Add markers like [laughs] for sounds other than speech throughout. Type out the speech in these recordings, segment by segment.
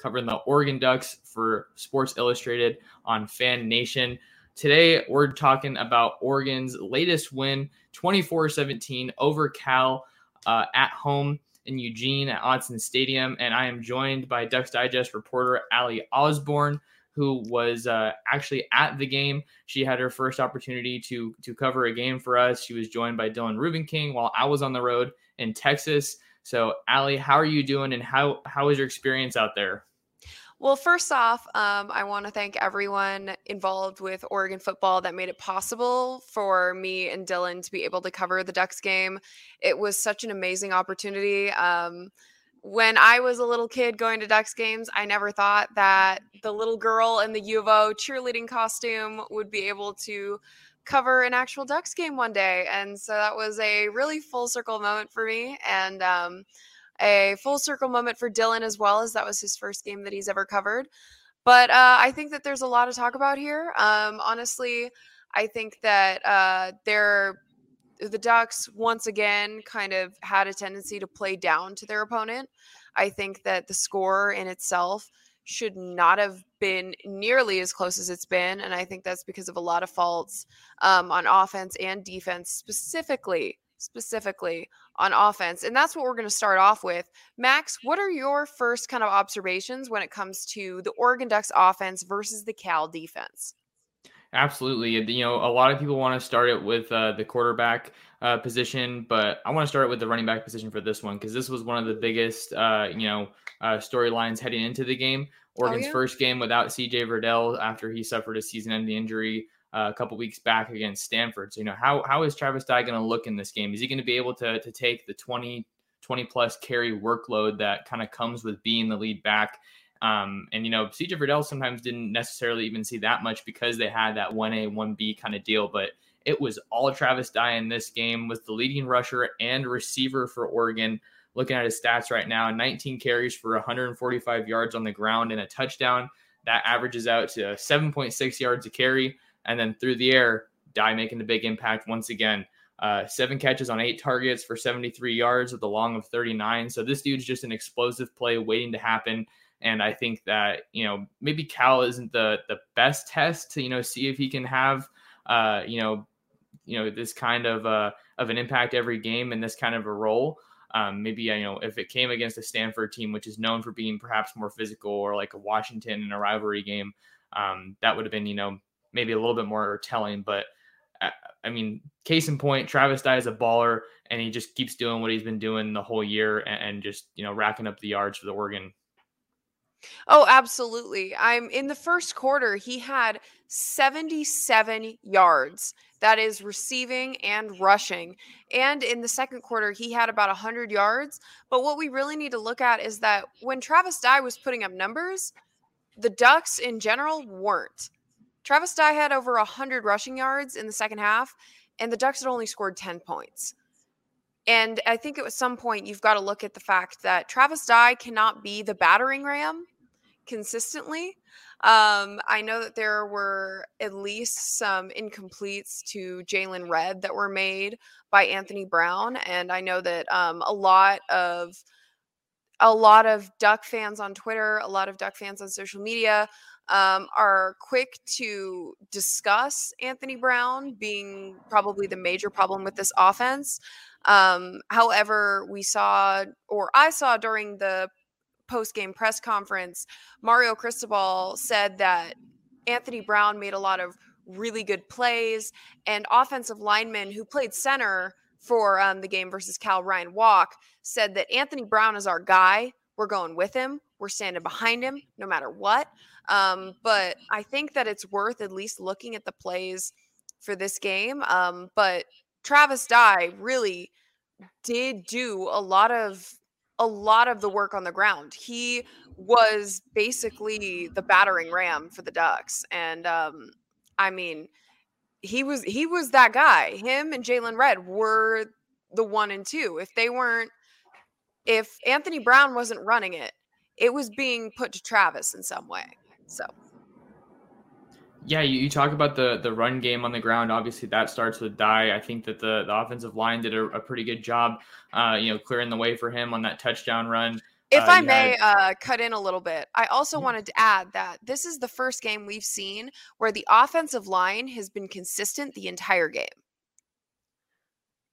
covering the Oregon Ducks for Sports Illustrated on Fan Nation. Today, we're talking about Oregon's latest win, 24 17 over Cal uh, at home in Eugene at Autzen Stadium. And I am joined by Ducks Digest reporter Ali Osborne who was uh, actually at the game. She had her first opportunity to to cover a game for us. She was joined by Dylan Rubenking while I was on the road in Texas. So, Ali, how are you doing, and how how was your experience out there? Well, first off, um, I want to thank everyone involved with Oregon football that made it possible for me and Dylan to be able to cover the Ducks game. It was such an amazing opportunity. Um, when I was a little kid going to Ducks games, I never thought that the little girl in the U of O cheerleading costume would be able to cover an actual Ducks game one day. And so that was a really full circle moment for me and um, a full circle moment for Dylan as well, as that was his first game that he's ever covered. But uh, I think that there's a lot to talk about here. Um, honestly, I think that uh, there the Ducks once again kind of had a tendency to play down to their opponent. I think that the score in itself should not have been nearly as close as it's been. And I think that's because of a lot of faults um, on offense and defense, specifically, specifically on offense. And that's what we're going to start off with. Max, what are your first kind of observations when it comes to the Oregon Ducks offense versus the Cal defense? Absolutely. You know, a lot of people want to start it with uh, the quarterback uh, position, but I want to start with the running back position for this one because this was one of the biggest, uh, you know, uh, storylines heading into the game. Oh, Oregon's oh, yeah? first game without CJ Verdell after he suffered a season-ending injury uh, a couple weeks back against Stanford. So, you know, how how is Travis Dye going to look in this game? Is he going to be able to to take the 20 20 plus carry workload that kind of comes with being the lead back? Um, and you know, CJ Verdell sometimes didn't necessarily even see that much because they had that one A, one B kind of deal. But it was all Travis Dye in this game, was the leading rusher and receiver for Oregon. Looking at his stats right now, 19 carries for 145 yards on the ground and a touchdown. That averages out to 7.6 yards a carry. And then through the air, Dye making the big impact once again. Uh, seven catches on eight targets for 73 yards with a long of 39. So this dude's just an explosive play waiting to happen. And I think that, you know, maybe Cal isn't the the best test to, you know, see if he can have uh, you know, you know, this kind of uh of an impact every game and this kind of a role. Um, maybe you know if it came against a Stanford team, which is known for being perhaps more physical, or like a Washington in a rivalry game, um, that would have been you know maybe a little bit more telling. But uh, I mean, case in point, Travis Dye is a baller, and he just keeps doing what he's been doing the whole year, and, and just you know racking up the yards for the Oregon Oh, absolutely. I'm in the first quarter, he had 77 yards. That is receiving and rushing. And in the second quarter, he had about 100 yards. But what we really need to look at is that when Travis Dye was putting up numbers, the Ducks in general weren't. Travis Dye had over 100 rushing yards in the second half, and the Ducks had only scored 10 points. And I think at some point you've got to look at the fact that Travis Dye cannot be the battering ram consistently. Um, I know that there were at least some incompletes to Jaylon Redd that were made by Anthony Brown, and I know that um, a lot of a lot of Duck fans on Twitter, a lot of Duck fans on social media um, are quick to discuss Anthony Brown being probably the major problem with this offense. Um, however, we saw, or I saw during the post game press conference, Mario Cristobal said that Anthony Brown made a lot of really good plays, and offensive linemen who played center for um, the game versus Cal Ryan Walk said that Anthony Brown is our guy. We're going with him. We're standing behind him no matter what. Um, but I think that it's worth at least looking at the plays for this game. Um, but Travis Dye really did do a lot of a lot of the work on the ground. He was basically the battering ram for the Ducks, and um, I mean, he was he was that guy. Him and Jaylon Redd were the one and two. If they weren't, if Anthony Brown wasn't running it, it was being put to Travis in some way. So. Yeah, you, you talk about the the run game on the ground. Obviously, that starts with Dye. I think that the, the offensive line did a, a pretty good job, uh, you know, clearing the way for him on that touchdown run. If uh, I may had... uh, cut in a little bit, I also mm-hmm. wanted to add that this is the first game we've seen where the offensive line has been consistent the entire game.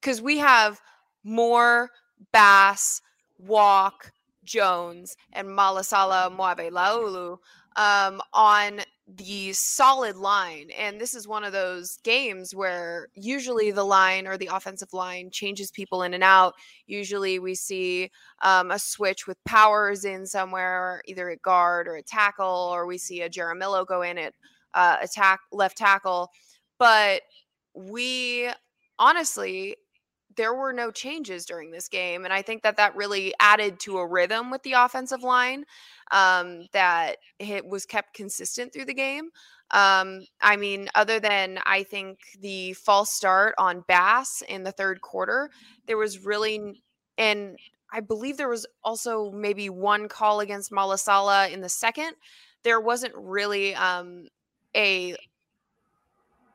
Because we have more Bass, Walk, Jones, and Malaesala Aumavae-Laulu um, on the solid line. And this is one of those games where usually the line or the offensive line changes people in and out. Usually we see um, a switch with powers in somewhere, either at guard or at tackle, or we see a Jaramillo go in at uh, attack left tackle. But we honestly there were no changes during this game. And I think that that really added to a rhythm with the offensive line um, that it was kept consistent through the game. Um, I mean, other than I think the false start on Bass in the third quarter, there was really, and I believe there was also maybe one call against Malaesala in the second. There wasn't really um, a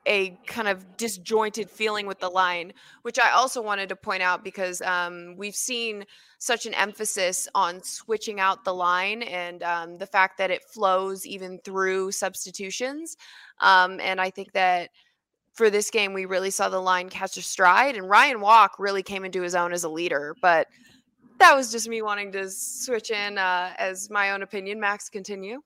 a kind of disjointed feeling with the line, which I also wanted to point out because um, we've seen such an emphasis on switching out the line and um, the fact that it flows even through substitutions. Um, and I think that for this game, we really saw the line catch a stride, and Ryan Walk really came into his own as a leader. But that was just me wanting to switch in uh, as my own opinion. Max, continue.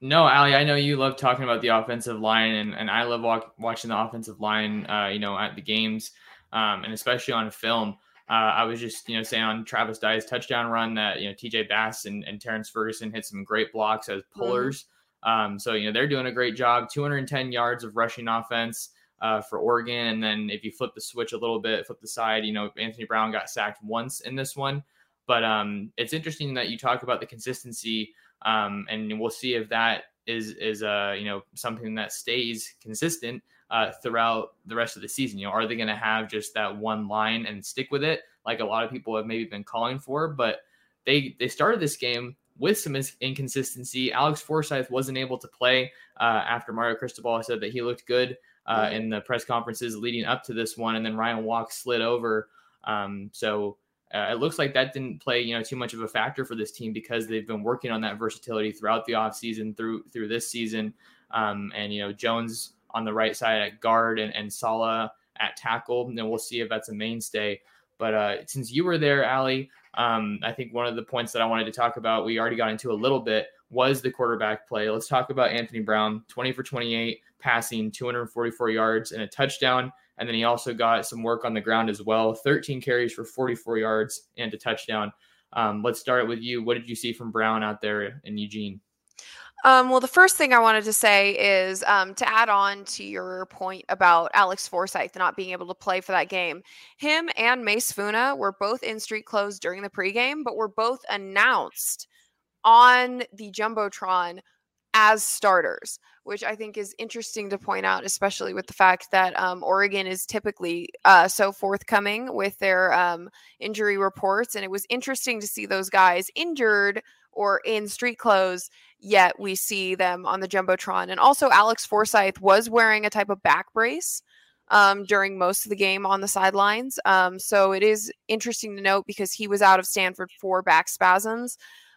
No, Ali, I know you love talking about the offensive line, and, and I love walk, watching the offensive line, uh, you know, at the games, um, and especially on film. Uh, I was just, you know, saying on Travis Dye's touchdown run that, you know, TJ Bass and, and Terrence Ferguson hit some great blocks as mm-hmm. pullers. Mm-hmm. Um, so, you know, they're doing a great job. 210 yards of rushing offense uh, for Oregon. And then if you flip the switch a little bit, flip the side, you know, Anthony Brown got sacked once in this one. But um, it's interesting that you talk about the consistency um, and we'll see if that is is uh you know something that stays consistent uh, throughout the rest of the season. You know, are they going to have just that one line and stick with it, like a lot of people have maybe been calling for? But they they started this game with some inconsistency. Alex Forsyth wasn't able to play uh, after Mario Cristobal said that he looked good uh, in the press conferences leading up to this one, and then Ryan Walk slid over. Um, so uh, it looks like that didn't play, you know, too much of a factor for this team because they've been working on that versatility throughout the offseason through through this season. Um, and you know, Jones on the right side at guard and, and Sala at tackle. And then we'll see if that's a mainstay. But uh, since you were there, Ali, um, I think one of the points that I wanted to talk about, we already got into a little bit, was the quarterback play. Let's talk about Anthony Brown, 20 for 28, passing 244 yards and a touchdown. And then he also got some work on the ground as well 13 carries for 44 yards and a touchdown. Um, let's start with you. What did you see from Brown out there in Eugene? Um, well, the first thing I wanted to say is um, to add on to your point about Alex Forsyth not being able to play for that game. Him and Mase Funa were both in street clothes during the pregame, but were both announced on the Jumbotron as starters which I think is interesting to point out, especially with the fact that um, Oregon is typically uh, so forthcoming with their um, injury reports. And it was interesting to see those guys injured or in street clothes yet we see them on the jumbotron. And also, Alex Forsyth was wearing a type of back brace um, during most of the game on the sidelines. Um, so it is interesting to note because he was out of Stanford for back spasms.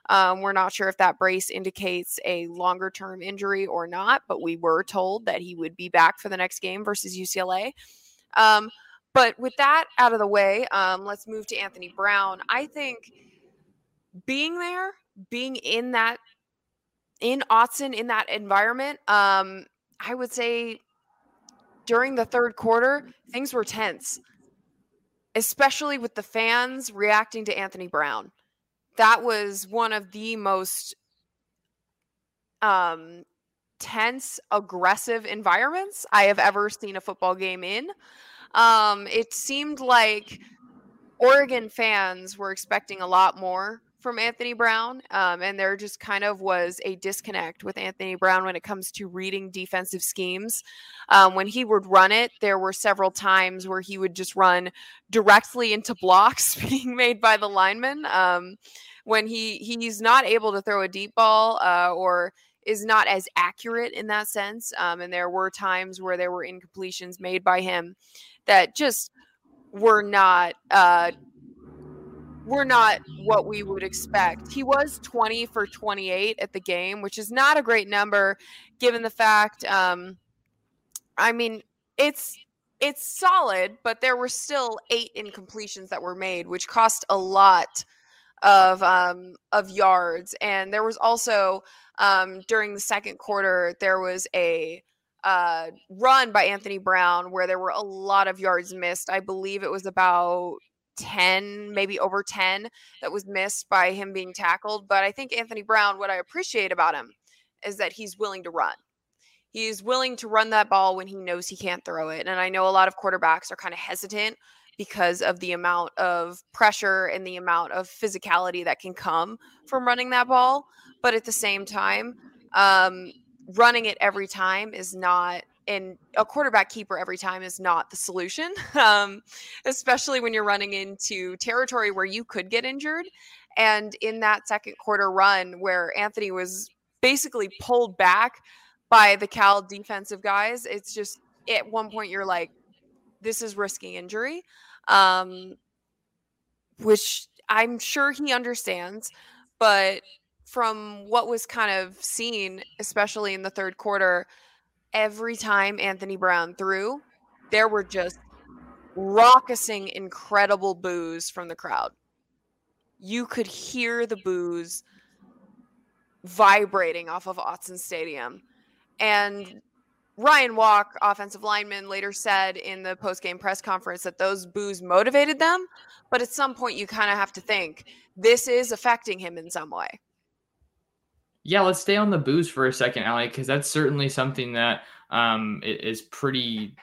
Um, we're not sure if that brace indicates a longer term injury or not, but we were told that he would be back for the next game versus UCLA. Um, but with that out of the way, um, let's move to Anthony Brown. I think being there, being in that, in Autzen, in that environment, um, I would say during the third quarter, things were tense, especially with the fans reacting to Anthony Brown. That was one of the most um, tense, aggressive environments I have ever seen a football game in. Um, it seemed like Oregon fans were expecting a lot more from Anthony Brown. Um, and there just kind of was a disconnect with Anthony Brown when it comes to reading defensive schemes. Um, when he would run it, there were several times where he would just run directly into [laughs] blocks [laughs] being made by the linemen. Um, when he he's not able to throw a deep ball uh, or is not as accurate in that sense. Um, and there were times where there were incompletions made by him that just were not uh, were not what we would expect. He was 20 for 28 at the game, which is not a great number given the fact um I mean, it's it's solid, but there were still eight incompletions that were made, which cost a lot of um of yards. And there was also um during the second quarter there was a uh, run by Anthony Brown where there were a lot of yards missed. I believe it was about 10, maybe over 10 that was missed by him being tackled. But I think Anthony Brown, what I appreciate about him is that he's willing to run. He's willing to run that ball when he knows he can't throw it. And I know a lot of quarterbacks are kind of hesitant because of the amount of pressure and the amount of physicality that can come from running that ball. But at the same time, um, running it every time is not and a quarterback keeper every time is not the solution, [laughs] um, especially when you're running into territory where you could get injured. And in that second quarter run, where Anthony was basically pulled back by the Cal defensive guys, it's just at one point you're like, this is risking injury, um, which I'm sure he understands. But from what was kind of seen, especially in the third quarter, every time Anthony Brown threw, there were just raucousing incredible boos from the crowd. You could hear the boos vibrating off of Autzen Stadium. And Ryan Walk, offensive lineman, later said in the post-game press conference that those boos motivated them, but at some point you kind of have to think this is affecting him in some way. Yeah, let's stay on the boos for a second, Ali, because that's certainly something that um, is pretty,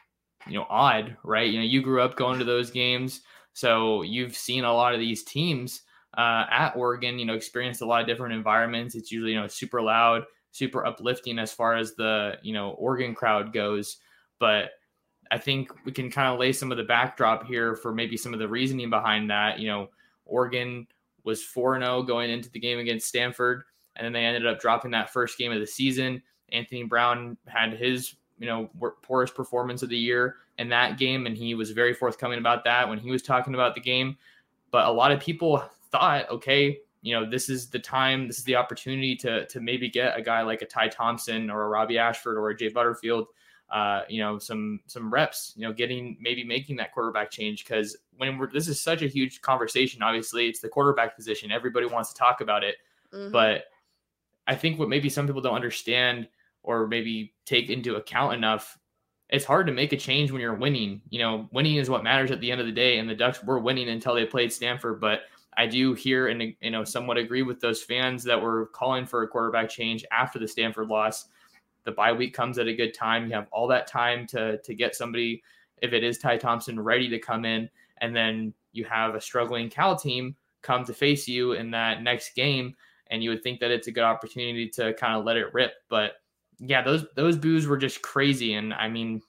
you know, odd, right? You know, you grew up going to those games, so you've seen a lot of these teams uh, at Oregon. You know, experienced a lot of different environments. It's usually you know super loud, super uplifting as far as the you know Oregon crowd goes, but I think we can kind of lay some of the backdrop here for maybe some of the reasoning behind that. You know, Oregon was 4 0 going into the game against Stanford and then they ended up dropping that first game of the season. Anthony Brown had his you know poorest performance of the year in that game, and he was very forthcoming about that when he was talking about the game. But a lot of people thought, okay, you know, this is the time, this is the opportunity to to maybe get a guy like a Ty Thompson or a Robby Ashford or a Jay Butterfield, uh, you know, some some reps, you know, getting maybe making that quarterback change because when we're this is such a huge conversation. Obviously, it's the quarterback position. Everybody wants to talk about it, mm-hmm. but I think what maybe some people don't understand or maybe take into account enough, it's hard to make a change when you're winning. You know, winning is what matters at the end of the day. And the Ducks were winning until they played Stanford. But I do hear and you know somewhat agree with those fans that were calling for a quarterback change after the Stanford loss. The bye week comes at a good time. You have all that time to to get somebody, if it is Ty Thompson, ready to come in, and then you have a struggling Cal team come to face you in that next game and you would think that it's a good opportunity to kind of let it rip. But yeah, those those boos were just crazy, and I mean,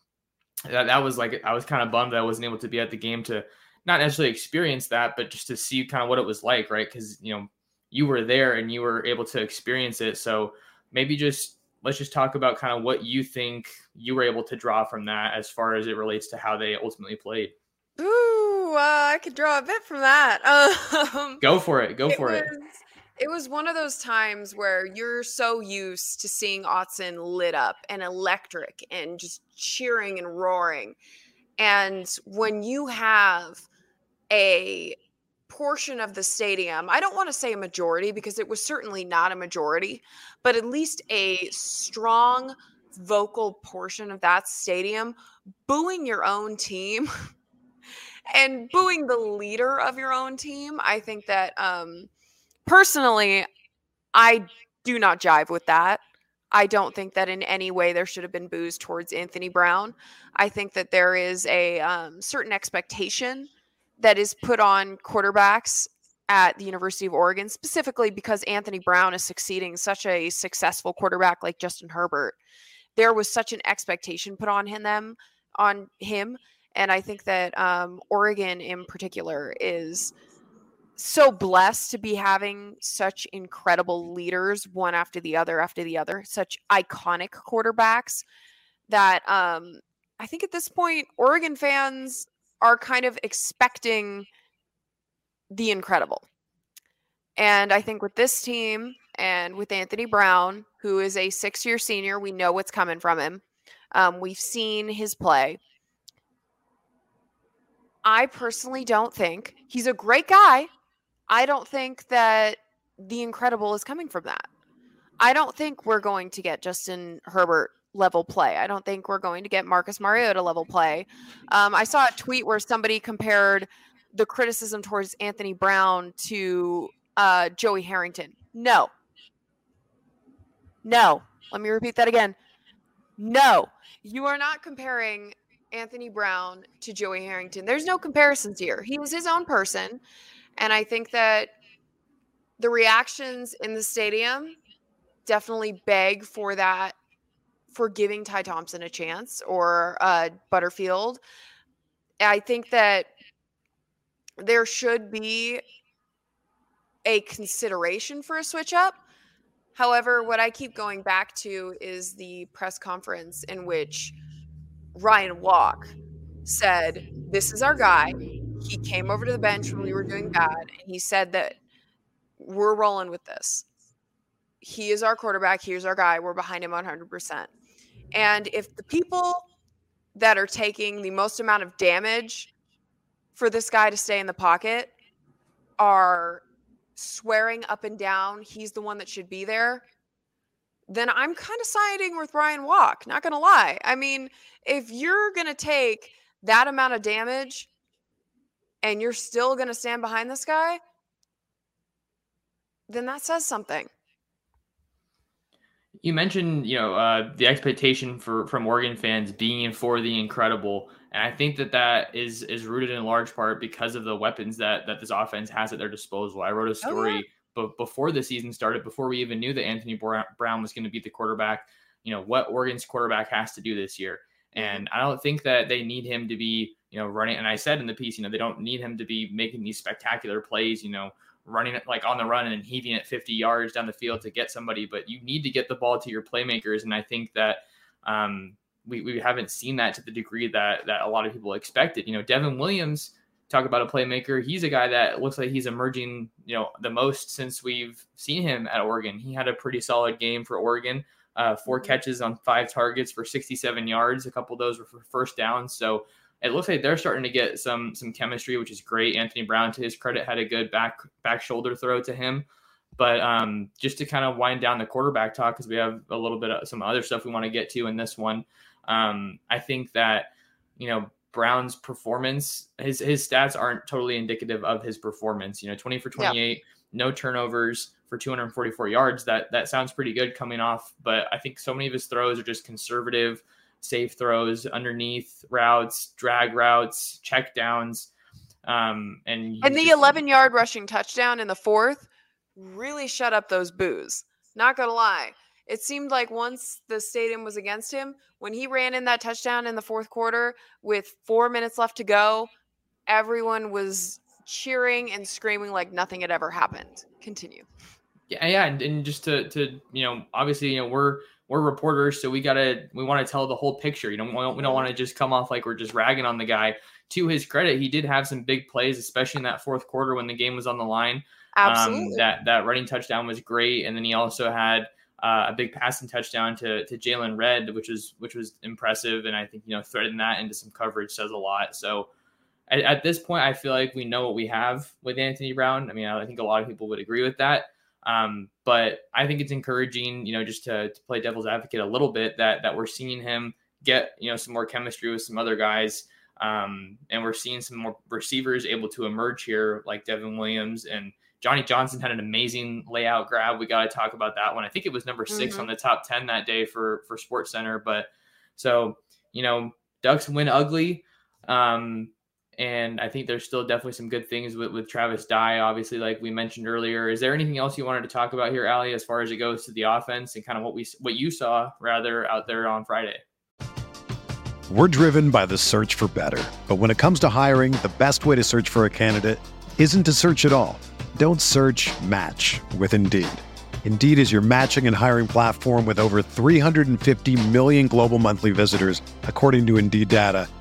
that, that was like I was kind of bummed that I wasn't able to be at the game to not necessarily experience that, but just to see kind of what it was like, right? Because you know you were there and you were able to experience it. So maybe just let's just talk about kind of what you think you were able to draw from that as far as it relates to how they ultimately played. Ooh, uh, I could draw a bit from that. [laughs] Um, Go for it. Go it for was, it. It was one of those times where you're so used to seeing Autzen lit up and electric and just cheering and roaring. And when you have a portion of the stadium, I don't want to say a majority because it was certainly not a majority, but at least a strong vocal portion of that stadium booing your own team [laughs] and booing the leader of your own team. I think that um personally I do not jive with that. I don't think that in any way there should have been boos towards Anthony Brown. I think that there is a um, certain expectation that is put on quarterbacks at the University of Oregon, specifically because Anthony Brown is succeeding such a successful quarterback like Justin Herbert. There was such an expectation put on him, them on him, and I think that um, Oregon in particular is so blessed to be having such incredible leaders, one after the other after the other, such iconic quarterbacks that um, I think at this point Oregon fans are kind of expecting the incredible. And I think with this team and with Anthony Brown, who is a six year senior, we know what's coming from him. Um, we've seen his play. I personally don't think he's a great guy. I don't think that the incredible is coming from that. I don't think we're going to get Justin Herbert level play. I don't think we're going to get Marcus Mariota level play. Um, I saw a tweet where somebody compared the criticism towards Anthony Brown to uh, Joey Harrington. No. No. Let me repeat that again. No. You are not comparing Anthony Brown to Joey Harrington. There's no comparisons here. He was his own person. And I think that the reactions in the stadium definitely beg for that for giving Ty Thompson a chance or uh, Butterfield. I think that there should be a consideration for a switch up. However, what I keep going back to is the press conference in which Ryan Walk said, This is our guy. He came over to the bench when we were doing bad, and he said that we're rolling with this. He is our quarterback. Here's our guy. We're behind him 100%. And if the people that are taking the most amount of damage for this guy to stay in the pocket are swearing up and down he's the one that should be there, then I'm kind of siding with Ryan Walk, not going to lie. I mean, if you're going to take that amount of damage and you're still going to stand behind this guy, then that says something. You mentioned, you know, uh, the expectation for from Oregon fans being for the incredible, and I think that that is is rooted in large part because of the weapons that that this offense has at their disposal. I wrote a story, oh, yeah. but before the season started, before we even knew that Anthony Brown was going to be the quarterback, you know, what Oregon's quarterback has to do this year, mm-hmm. and I don't think that they need him to be, you know, running. And I said in the piece, you know, they don't need him to be making these spectacular plays, you know running it like on the run and heaving it 50 yards down the field to get somebody, but you need to get the ball to your playmakers. And I think that um, we, we haven't seen that to the degree that that a lot of people expected. You know, Devin Williams, talk about a playmaker. He's a guy that looks like he's emerging, you know, the most since we've seen him at Oregon. He had a pretty solid game for Oregon. Uh, four mm-hmm. catches on five targets for 67 yards. A couple of those were for first downs. So it looks like they're starting to get some some chemistry, which is great. Anthony Brown, to his credit, had a good back back shoulder throw to him. But um, just to kind of wind down the quarterback talk, because we have a little bit of some other stuff we want to get to in this one. Um, I think that you know Brown's performance, his his stats aren't totally indicative of his performance. You know, 20 for 28, yeah. no turnovers for 244 yards. That that sounds pretty good coming off, but I think so many of his throws are just conservative safe throws underneath routes, drag routes, check downs. Um, and and the just, 11 yard rushing touchdown in the fourth really shut up those boos. Not gonna lie. It seemed like once the stadium was against him, when he ran in that touchdown in the fourth quarter with four minutes left to go, everyone was cheering and screaming like nothing had ever happened. Continue. Yeah, yeah, and, and just to to you know, obviously, you know, we're we're reporters, so we gotta we want to tell the whole picture. You know, we don't, we don't want to just come off like we're just ragging on the guy. To his credit, he did have some big plays, especially in that fourth quarter when the game was on the line. Um, Absolutely. Um, that that running touchdown was great, and then he also had uh, a big passing touchdown to to Jaylon Redd, which was which was impressive, and I think you know threading that into some coverage says a lot. So at, at, this point, I feel like we know what we have with Anthony Brown. I mean, I think a lot of people would agree with that. Um, but I think it's encouraging, you know, just to, to play devil's advocate a little bit that that we're seeing him get, you know, some more chemistry with some other guys. Um, and we're seeing some more receivers able to emerge here, like Devin Williams and Johnny Johnson had an amazing layout grab. We got to talk about that one. I think it was number 6 mm-hmm. on the top 10 that day for, for Sports Center. But so, you know, Ducks win ugly. Um, and I think there's still definitely some good things with, with Travis Dye, obviously, like we mentioned earlier. Is there anything else you wanted to talk about here, Ali, as far as it goes to the offense and kind of what we what you saw rather out there on Friday? We're driven by the search for better. But when it comes to hiring, the best way to search for a candidate isn't to search at all. Don't search match with Indeed. Indeed is your matching and hiring platform with over 350 million global monthly visitors, according to Indeed data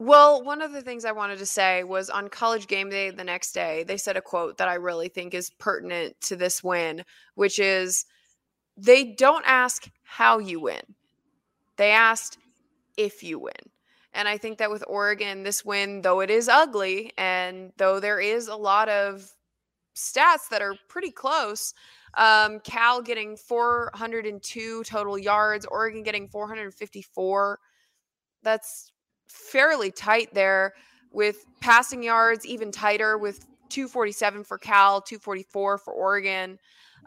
Well, one of the things I wanted to say was on college game day the next day, they said a quote that I really think is pertinent to this win, which is they don't ask how you win. They asked if you win. And I think that with Oregon, this win, though it is ugly, and though there is a lot of stats that are pretty close, um, Cal getting 402 total yards, Oregon getting 454. That's fairly tight there with passing yards even tighter with 247 for Cal, 244 for Oregon.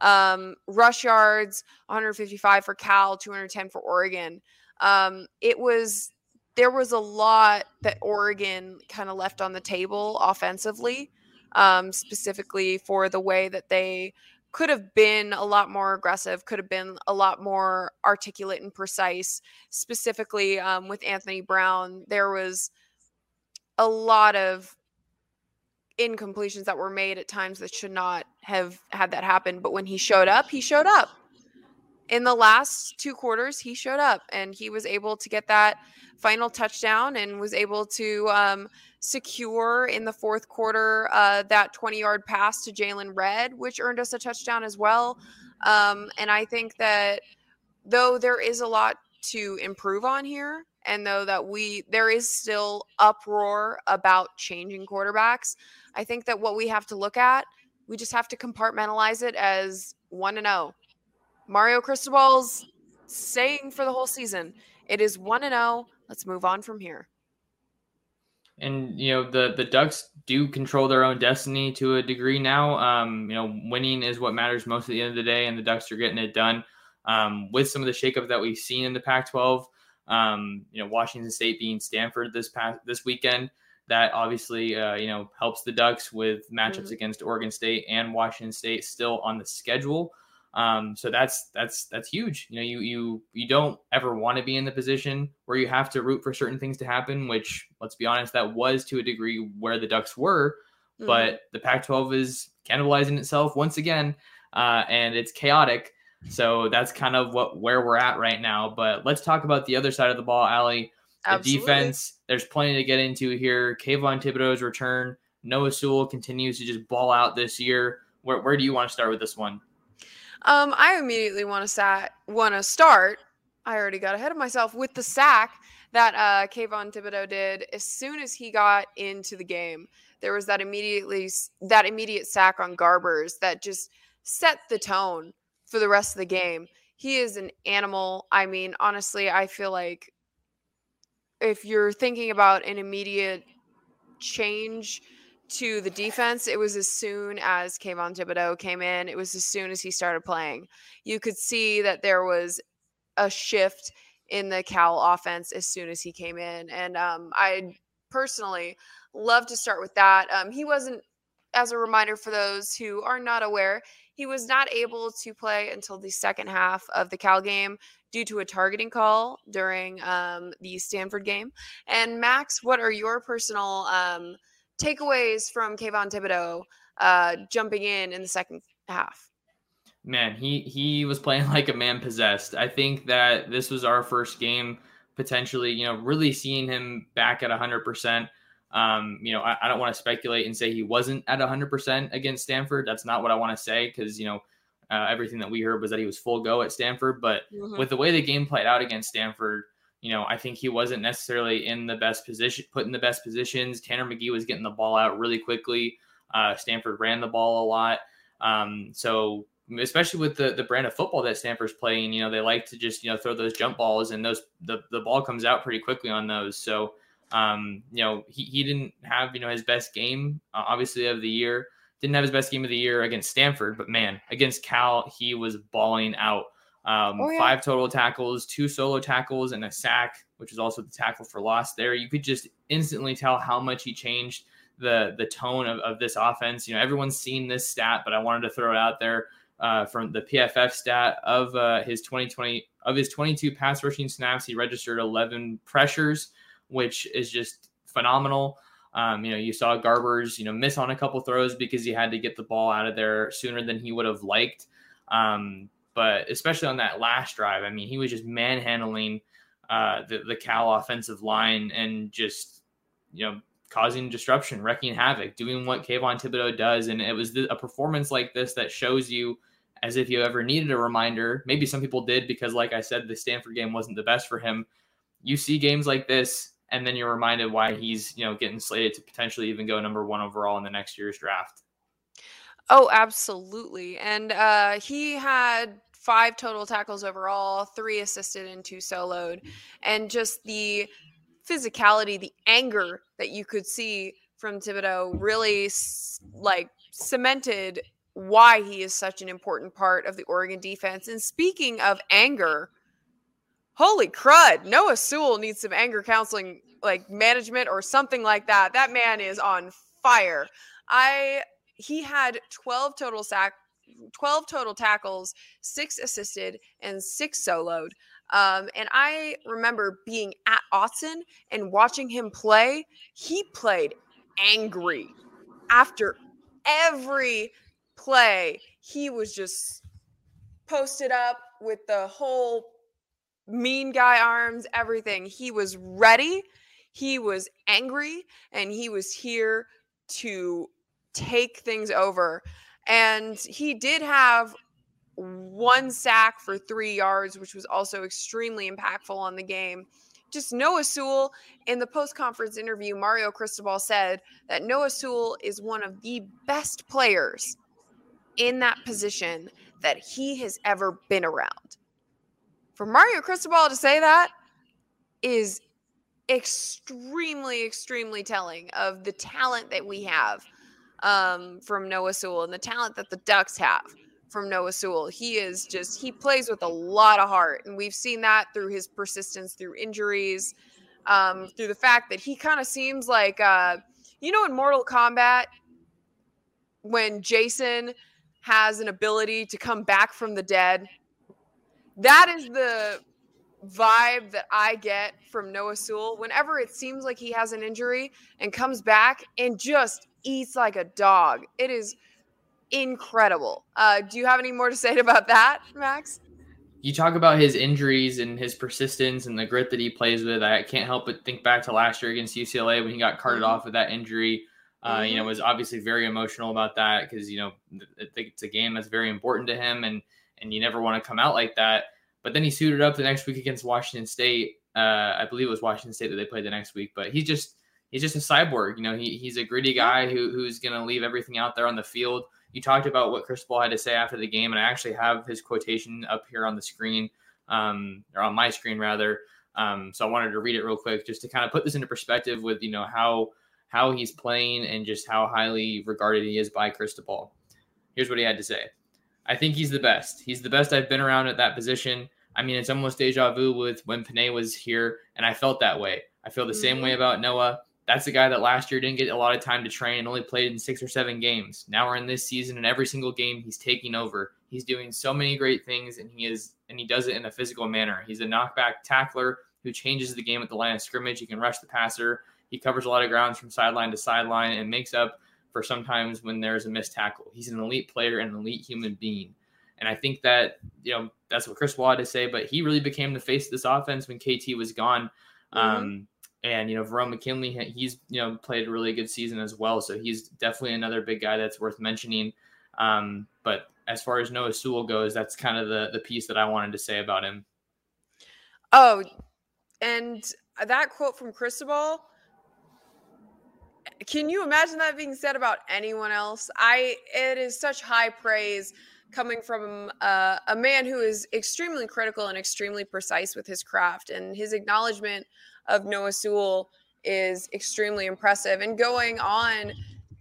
Um, rush yards 155 for Cal, 210 for Oregon. Um, it was there was a lot that Oregon kind of left on the table offensively, um, specifically for the way that they could have been a lot more aggressive, could have been a lot more articulate and precise. Specifically, um, with Anthony Brown, there was a lot of incompletions that were made at times that should not have had that happen. But when he showed up, he showed up. In the last two quarters, he showed up and he was able to get that final touchdown and was able to um, secure in the fourth quarter uh, that 20 yard pass to Jaylon Redd, which earned us a touchdown as well. Um, and I think that though there is a lot to improve on here, and though that we there is still uproar about changing quarterbacks, I think that what we have to look at, we just have to compartmentalize it as one and zero. Mario Cristobal's saying for the whole season, it is one and zero. Oh. Let's move on from here and you know the the Ducks do control their own destiny to a degree now. Um, you know, winning is what matters most at the end of the day, and the Ducks are getting it done. Um, with some of the shakeup that we've seen in the Pac-12, um, you know, Washington State being Stanford this past this weekend, that obviously uh, you know helps the Ducks with matchups mm-hmm. against Oregon State and Washington State still on the schedule. Um, so that's that's that's huge. You know, you you you don't ever want to be in the position where you have to root for certain things to happen. Which, let's be honest, that was to a degree where the Ducks were. Mm-hmm. But the Pac-12 is cannibalizing itself once again, uh, and it's chaotic. So that's kind of what where we're at right now. But let's talk about the other side of the ball, Allie. The Absolutely. defense. There's plenty to get into here. Kayvon Thibodeaux's return. Noah Sewell continues to just ball out this year. Where, where do you want to start with this one? Um, I immediately want to sat want to start. I already got ahead of myself with the sack that uh, Kayvon Thibodeaux did as soon as he got into the game. There was that immediately that immediate sack on Garbers that just set the tone for the rest of the game. He is an animal. I mean, honestly, I feel like if you're thinking about an immediate change to the defense, it was as soon as Kayvon Thibodeaux came in. It was as soon as he started playing. You could see that there was a shift in the Cal offense as soon as he came in. And um, I personally love to start with that. Um, he wasn't, as a reminder for those who are not aware, he was not able to play until the second half of the Cal game due to a targeting call during um, the Stanford game. And Max, what are your personal um, takeaways from Kayvon Thibodeaux uh, jumping in in the second half? Man, he he was playing [laughs] like a man possessed. I think that this was our first game potentially, you know, really seeing him back at 100%. Um, you know, I, I don't want to speculate and say he wasn't at 100% against Stanford. That's not what I want to say because, you know, uh, everything that we heard was that he was full go at Stanford. But mm-hmm. with the way the game played out against Stanford, you know, I think he wasn't necessarily in the best position, put in the best positions. Tanner McKee was getting the ball out really quickly. Uh, Stanford ran the ball a lot. Um, so especially with the the brand of football that Stanford's playing, you know, they like to just you know throw those jump balls and those the the ball comes out pretty quickly on those. So um, you know, he, he didn't have you know his best game uh, obviously of the year. Didn't have his best game of the year against Stanford, but man, against Cal, he was balling out. Um, oh, yeah. Five total tackles, two solo tackles, and a sack, which is also the tackle for loss. There, you could just instantly tell how much he changed the the tone of, of this offense. You know, everyone's seen this stat, but I wanted to throw it out there uh, from the PFF stat of uh, his 2020 of his 22 pass rushing snaps. He registered 11 pressures, which is just phenomenal. Um, you know, you saw Garbers, you know, miss on a couple throws because he had to get the ball out of there sooner than he would have liked. Um, but especially on that last drive, I mean, he was just manhandling uh, the, the Cal offensive line and just, you know, causing disruption, wrecking havoc, doing what Kayvon Thibodeaux does. And it was a performance like this that shows you, as if you ever needed a reminder. Maybe some people did because, like I said, the Stanford game wasn't the best for him. You see games like this, and then you're reminded why he's, you know, getting slated to potentially even go number one overall in the next year's draft. Oh, absolutely. And uh, he had five total tackles overall, three assisted and two soloed. And just the physicality, the anger that you could see from Thibodeaux really like cemented why he is such an important part of the Oregon defense. And speaking of anger, holy crud, Noah Sewell needs some anger counseling, like management or something like that. That man is on fire. I he had 12 total sack 12 total tackles, six assisted, and six soloed. Um, and I remember being at Autzen and watching him play. He played angry after every play. He was just posted up with the whole mean guy arms, everything. He was ready. He was angry and he was here to take things over. And he did have one sack for three yards, which was also extremely impactful on the game. Just Noah Sewell in the post conference interview, Mario Cristobal said that Noah Sewell is one of the best players in that position that he has ever been around. For Mario Cristobal to say that is extremely, extremely telling of the talent that we have um, from Noah Sewell and the talent that the Ducks have from Noah Sewell. He is just, he plays with a lot of heart. And we've seen that through his persistence through injuries, um, through the fact that he kind of seems like, uh, you know, in Mortal Kombat, when Jason has an ability to come back from the dead. That is the vibe that I get from Noah Sewell whenever it seems like he has an injury and comes back and just eats like a dog. It is incredible. Uh, do you have any more to say [laughs] about that, Max? You talk about his injuries and his persistence and the grit that he plays with. I can't help but think back to last year against UCLA when he got carted mm-hmm. off with that injury. Uh. You know, mm-hmm. was obviously very emotional about that because you know I think it's a game that's very important to him, and and you never want to come out like that. But then he suited up the next week against Washington State. Uh, I believe it was Washington State that they played the next week. But he just he's just a cyborg. You know, he, he's a gritty guy who, who's going to leave everything out there on the field. You talked about what Cristobal had to say after the game, and I actually have his quotation up here on the screen, um, or on my screen rather. Um, so I wanted to read it real quick just to kind of put this into perspective with you know how how he's playing and just how highly regarded he is by Cristobal. Here's what he had to say. I think he's the best. He's the best I've been around at that position. I mean, it's almost deja vu with when Penei was here, and I felt that way. I feel the mm-hmm. same way mm-hmm. about Noah. That's a guy that last year didn't get a lot of time to train and only played in six or seven games. Now we're in this season, and every single game he's taking over. He's doing so many great things, and he is and he does it in a physical manner. He's a knockback tackler who changes the game at the line of scrimmage. He can rush the passer. He covers a lot of grounds from sideline to sideline and makes up for sometimes when there's a missed tackle. He's an elite player and an elite human being. And I think that, you know, that's what Chris had to say, but he really became the face of this offense when KT was gone. Mm-hmm. Um, and, you know, Verone McKinley, he's, you know, played a really good season as well. So he's definitely another big guy that's worth mentioning. Um, but as far as Noah Sewell goes, that's kind of the, the piece that I wanted to say about him. Oh, and that quote from Cristobal, can you imagine that being said about anyone else? I, it is such high praise coming from uh, a man who is extremely critical and extremely precise with his craft. And his acknowledgement of Noah Sewell is extremely impressive. And going on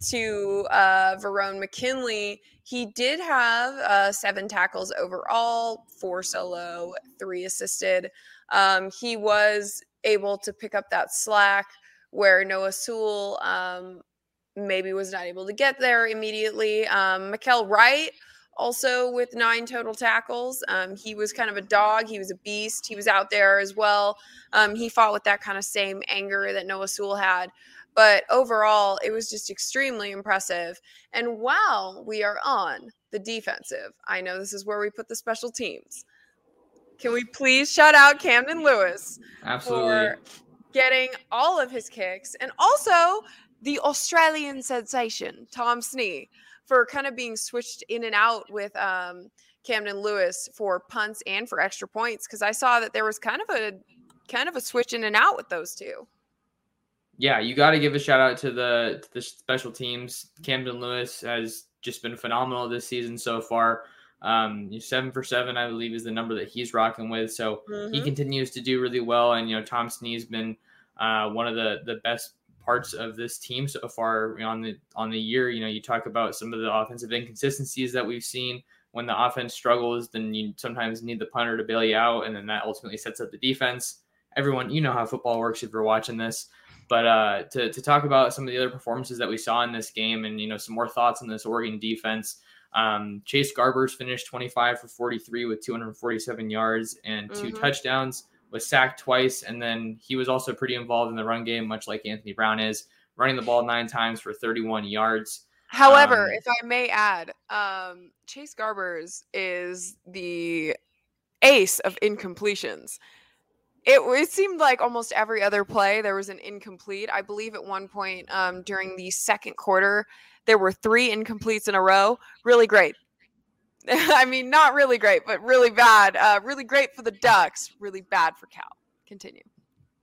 to uh, Verone McKinley, he did have uh, seven tackles overall, four solo, three assisted. Um, he was able to pick up that slack where Noah Sewell um, maybe was not able to get there immediately. Um, Mykael Wright also with nine total tackles. Um, he was kind of a dog. He was a beast. He was out there as well. Um, he fought with that kind of same anger that Noah Sewell had. But overall, it was just extremely impressive. And while we are on the defensive, I know this is where we put the special teams. Can we please shout out Camden Lewis Absolutely. for getting all of his kicks and also the Australian sensation, Tom Snee, for kind of being switched in and out with um, Camden Lewis for punts and for extra points because I saw that there was kind of a kind of a switch in and out with those two. Yeah, you got to give a shout out to the to the special teams. Camden Lewis has just been phenomenal this season so far. Um, seven for seven, I believe, is the number that he's rocking with. So mm-hmm. he continues to do really well. And you know, Tom Snee's been uh, one of the the best parts of this team so far on the on the year. You know, you talk about some of the offensive inconsistencies that we've seen. When the offense struggles, then you sometimes need the punter to bail you out, and then that ultimately sets up the defense. Everyone, you know how football works if you're watching this. But uh, to, to talk about some of the other performances that we saw in this game, and you know some more thoughts on this Oregon defense. Um, Chase Garbers finished 25 for 43 with 247 yards and 2 mm-hmm. touchdowns was sacked twice, and then he was also pretty involved in the run game, much like Anthony Brown is, running the ball nine times for 31 yards. However, um, if I may add, um, Chase Garbers is the ace of incompletions. It, it seemed like almost every other play there was an incomplete. I believe at one point um, during the second quarter, there were three incompletes in a row. Really great. [laughs] I mean, not really great, but really bad. Uh, really great for the Ducks. Really bad for Cal. Continue.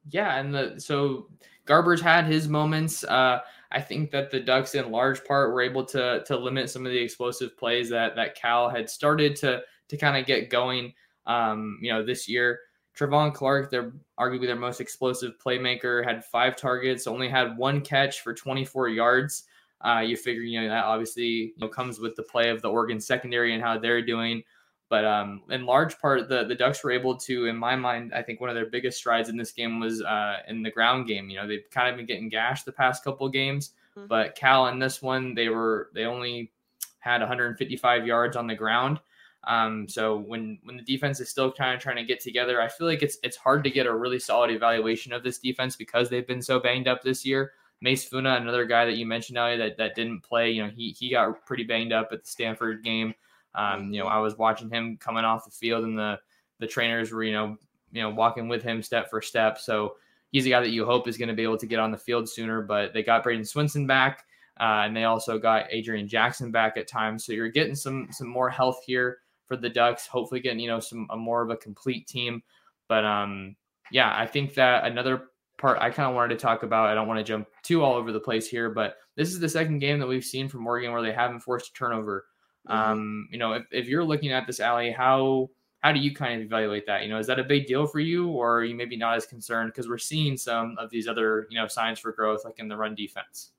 Yeah, and the so Garbers had his moments. Uh, I think that the Ducks, in large part, were able to to limit some of the explosive plays that that Cal had started to to kind of get going. Um, you know, this year, Trevon Clark, their arguably their most explosive playmaker, had five targets, only had one catch for 24 yards. Uh, you figure, you know, that obviously you know, comes with the play of the Oregon secondary and how they're doing. But um, in large part, the, the Ducks were able to, in my mind, I think one of their biggest strides in this game was uh, in the ground game. You know, they've kind of been getting gashed the past couple games, mm-hmm. but Cal in this one, they were they only had 155 yards on the ground. Um, so when when the defense is still kind of trying to get together, I feel like it's it's hard to get a really solid evaluation of this defense because they've been so banged up this year. Mase Funa, another guy that you mentioned earlier that, that didn't play, you know, he he got pretty banged up at the Stanford game. Um, you know, I was watching him coming off the field and the the trainers were, you know, you know, walking with him step for step. So he's a guy that you hope is going to be able to get on the field sooner. But they got Bradyn Swinson back, uh, and they also got Adrian Jackson back at times. So you're getting some some more health here for the Ducks. Hopefully, getting you know some a more of a complete team. But um, yeah, I think that another part I kind of wanted to talk about. I don't want to jump too all over the place here, but this is the second game that we've seen from Oregon where they haven't forced a turnover. Mm-hmm. Um, you know, if, if you're looking at this alley, how how do you kind of evaluate that? You know, is that a big deal for you, or are you maybe not as concerned because we're seeing some of these other you know signs for growth, like in the run defense?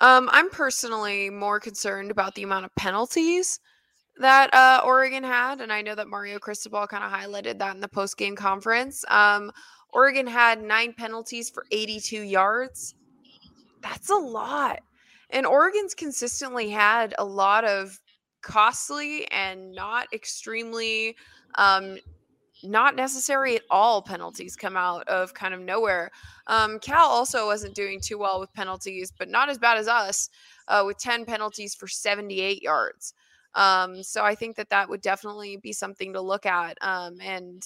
Um, I'm personally more concerned about the amount of penalties that uh, Oregon had, and I know that Mario Cristobal kind of highlighted that in the post game conference. Um, Oregon had nine penalties for 82 yards. That's a lot. And Oregon's consistently had a lot of costly and not extremely um, not necessary at all penalties come out of kind of nowhere. Um, Cal also wasn't doing too well with penalties, but not as bad as us uh, with 10 penalties for 78 yards. Um, so I think that that would definitely be something to look at. Um, and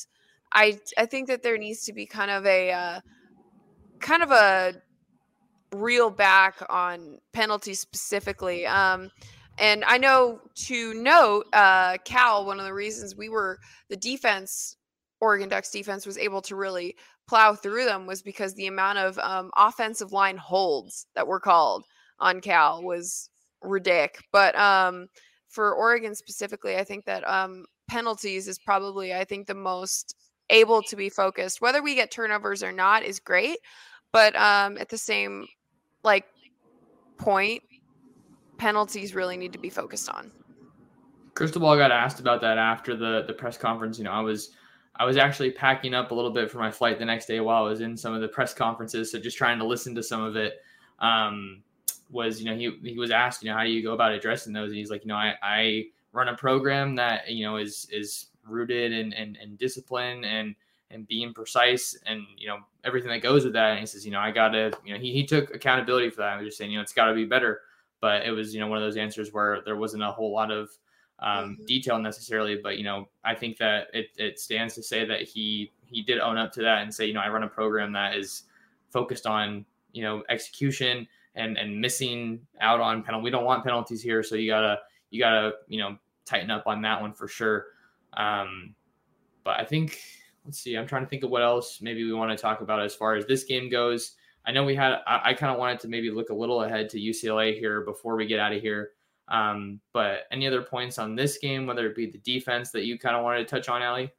I I think that there needs to be kind of a uh, kind of a reel back on penalties specifically. Um, and I know to note, uh, Cal, one of the reasons we were the defense, Oregon Ducks defense was able to really plow through them was because the amount of um, offensive line holds that were called on Cal was ridiculous. But um, for Oregon specifically, I think that um, penalties is probably, I think, the most able to be focused. Whether we get turnovers or not is great, but um, at the same like point, penalties really need to be focused on. Cristobal got asked about that after the the press conference. You know, I was I was actually packing up a little bit for my flight the next day while I was in some of the press conferences, so just trying to listen to some of it. Um, was you know he he was asked you know how do you go about addressing those? And he's like you know I I run a program that you know is is rooted in in, in discipline and and being precise and you know everything that goes with that. And he says you know I gotta you know he he took accountability for that. I was just saying you know it's got to be better but it was you know one of those answers where there wasn't a whole lot of um, mm-hmm. detail necessarily. But you know, I think that it, it stands to say that he he did own up to that and say, you know, I run a program that is focused on you know execution and and missing out on penalty. We don't want penalties here, so you gotta you gotta you know tighten up on that one for sure. Um, but I think let's see. I'm trying to think of what else maybe we want to talk about as far as this game goes. I know we had, I, I kind of wanted to maybe look a little ahead to UCLA here before we get out of here. Um, but any other points on this game, whether it be the defense that you kind of wanted to touch on, Allie?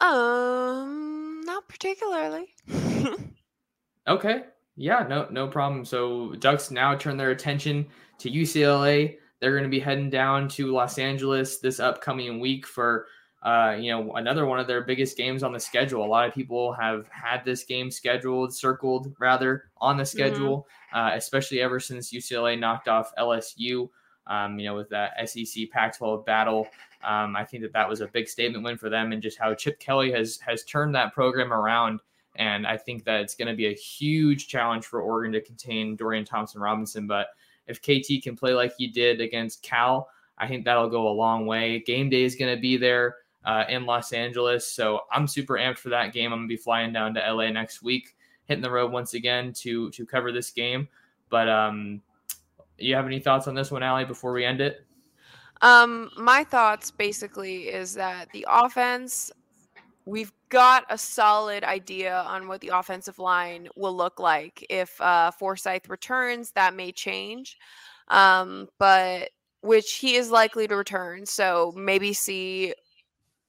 Um, not particularly. [laughs] okay. Yeah, no, no problem. So Ducks now turn their attention to UCLA. They're going to be heading down to Los Angeles this upcoming week for uh, you know, another one of their biggest games on the schedule. A lot of people have had this game scheduled, circled rather on the mm-hmm. schedule, mm-hmm. uh, especially ever since UCLA knocked off LSU. Um, you know, with that SEC Pac-12 battle, um, I think that that was a big statement win for them, and just how Chip Kelly has has turned that program around. And I think that it's going to be a huge challenge for Oregon to contain Dorian Thompson Robinson. But if KT can play like he did against Cal, I think that'll go a long way. Game day is going to be there uh, in Los Angeles. So I'm super amped for that game. I'm gonna be flying down to LA next week, hitting the road once again to to cover this game. But um, you have any thoughts on this one, Allie, before we end it? Um, my thoughts basically is that the offense, we've got a solid idea on what the offensive line will look like. If uh, Forsyth returns, that may change. Um, but which he is likely to return. So maybe see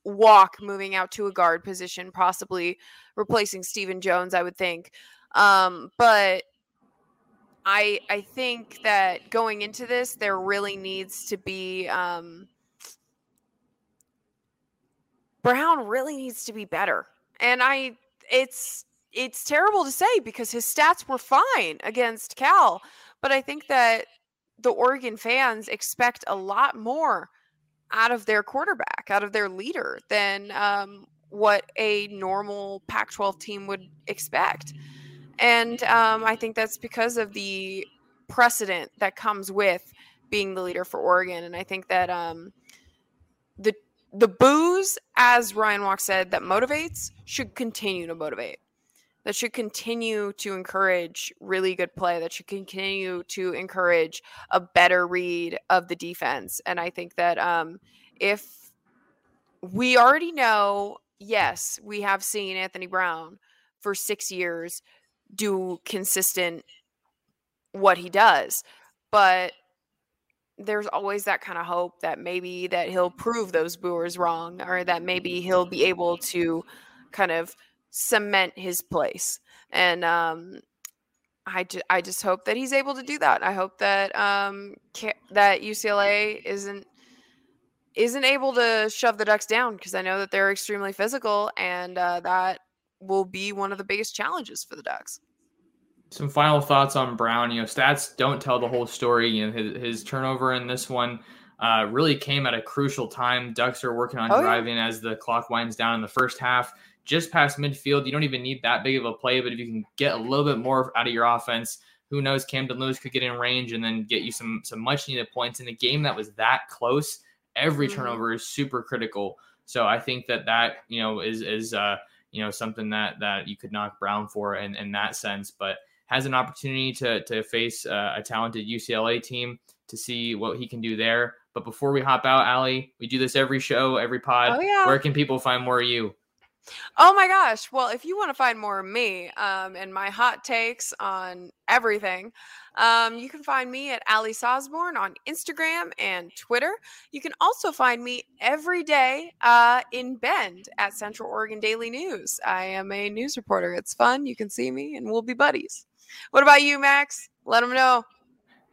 walk moving out to a guard position, possibly replacing Steven Jones, I would think. Um, but I I think that going into this, there really needs to be um, Brown really needs to be better. And I it's it's terrible to say because his stats were fine against Cal, but I think that the Oregon fans expect a lot more out of their quarterback, out of their leader, than um, what a normal Pac 12 team would expect. And um, I think that's because of the precedent that comes with being the leader for Oregon. And I think that um, the the booze, as Ryan Walk said, that motivates should continue to motivate. That should continue to encourage really good play. That should continue to encourage a better read of the defense. And I think that um, if we already know, yes, we have seen Anthony Brown for six years do consistent what he does, but there's always that kind of hope that maybe that he'll prove those booers wrong or that maybe he'll be able to kind of cement his place and um I, ju- I just hope that he's able to do that. I hope that um ca- that UCLA isn't isn't able to shove the Ducks down because I know that they're extremely physical and uh, that will be one of the biggest challenges for the Ducks. Some final thoughts on Brown. You know, stats don't tell the whole story. You know, his, his turnover in this one uh, really came at a crucial time. Ducks are working on oh, driving yeah. as the clock winds down in the first half, just past midfield. You don't even need that big of a play, but if you can get a little bit more out of your offense, who knows? Camden Lewis could get in range and then get you some some much needed points in a game that was that close. Every mm-hmm. turnover is super critical. So I think that that you know is is uh, you know something that that you could knock Brown for in in that sense, but has an opportunity to to face uh, a talented UCLA team to see what he can do there. But before we hop out, Allie, we do this every show, every pod. Oh, yeah. Where can people find more of you? Oh my gosh. Well, if you want to find more of me um, and my hot takes on everything, um, you can find me at Ali Sosborne on Instagram and Twitter. You can also find me every day uh, in Bend at Central Oregon Daily News. I am a news reporter. It's fun. You can see me and we'll be buddies. What about you, Max? Let them know.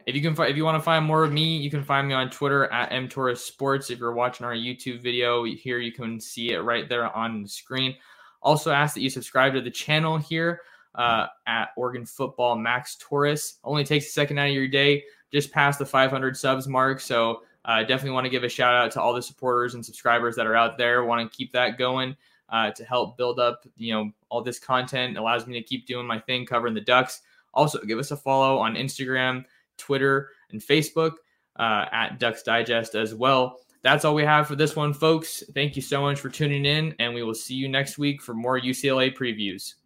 If you can, if you want to find more of me, you can find me on Twitter at mtorres sports. If you're watching our YouTube video here, you can see it right there on the screen. Also, ask that you subscribe to the channel here uh, at Oregon Football Max Torres. Only takes a second out of your day, just past the 500 subs mark. So uh, definitely want to give a shout out to all the supporters and subscribers that are out there. Want to keep that going uh, to help build up, you know, all this content. It allows me to keep doing my thing, covering the Ducks. Also, give us a follow on Instagram, Twitter, and Facebook uh, at Ducks Digest as well. That's all we have for this one, folks. Thank you so much for tuning in, and we will see you next week for more UCLA previews.